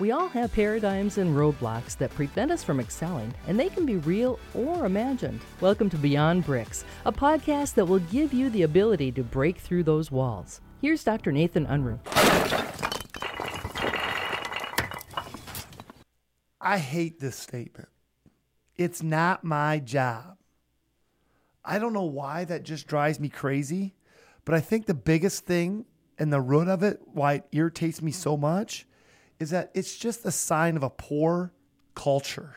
We all have paradigms and roadblocks that prevent us from excelling, and they can be real or imagined. Welcome to Beyond Bricks, a podcast that will give you the ability to break through those walls. Here's Dr. Nathan Unruh. I hate this statement. It's not my job. I don't know why that just drives me crazy, but I think the biggest thing and the root of it, why it irritates me so much, is that it's just a sign of a poor culture.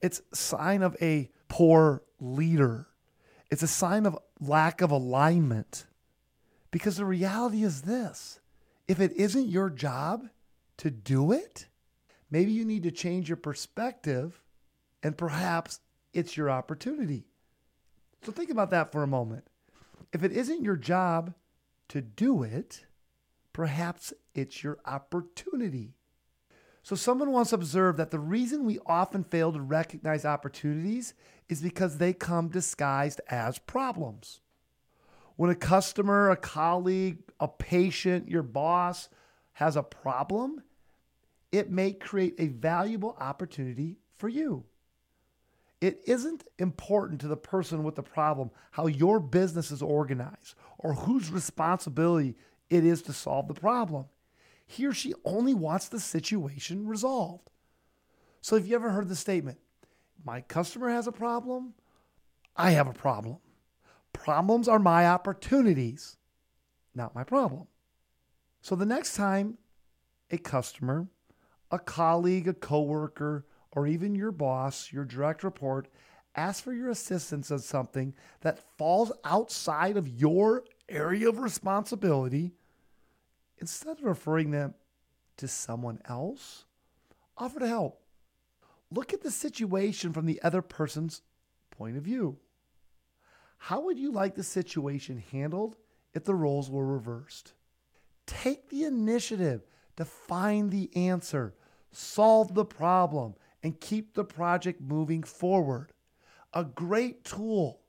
It's a sign of a poor leader. It's a sign of lack of alignment. Because the reality is this if it isn't your job to do it, maybe you need to change your perspective and perhaps it's your opportunity. So think about that for a moment. If it isn't your job to do it, perhaps it's your opportunity. So, someone once observed that the reason we often fail to recognize opportunities is because they come disguised as problems. When a customer, a colleague, a patient, your boss has a problem, it may create a valuable opportunity for you. It isn't important to the person with the problem how your business is organized or whose responsibility it is to solve the problem. He or she only wants the situation resolved. So, if you ever heard the statement, my customer has a problem, I have a problem. Problems are my opportunities, not my problem. So, the next time a customer, a colleague, a coworker, or even your boss, your direct report, asks for your assistance on something that falls outside of your area of responsibility, instead of referring them to someone else, offer to help. Look at the situation from the other person's point of view. How would you like the situation handled if the roles were reversed? Take the initiative to find the answer, solve the problem, and keep the project moving forward. A great tool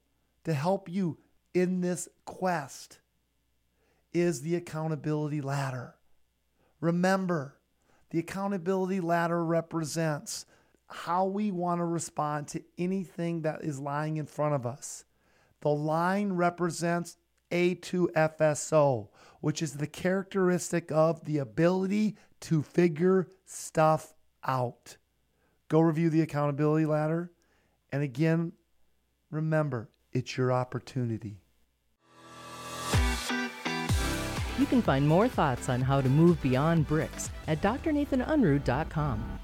to help you in this quest is the accountability ladder. Remember, the accountability ladder represents how we want to respond to anything that is lying in front of us. The line represents A2FSO, which is the characteristic of the ability to figure stuff out. Go review the accountability ladder. And again, remember, it's your opportunity. You can find more thoughts on how to move beyond bricks at drnathanunruh.com.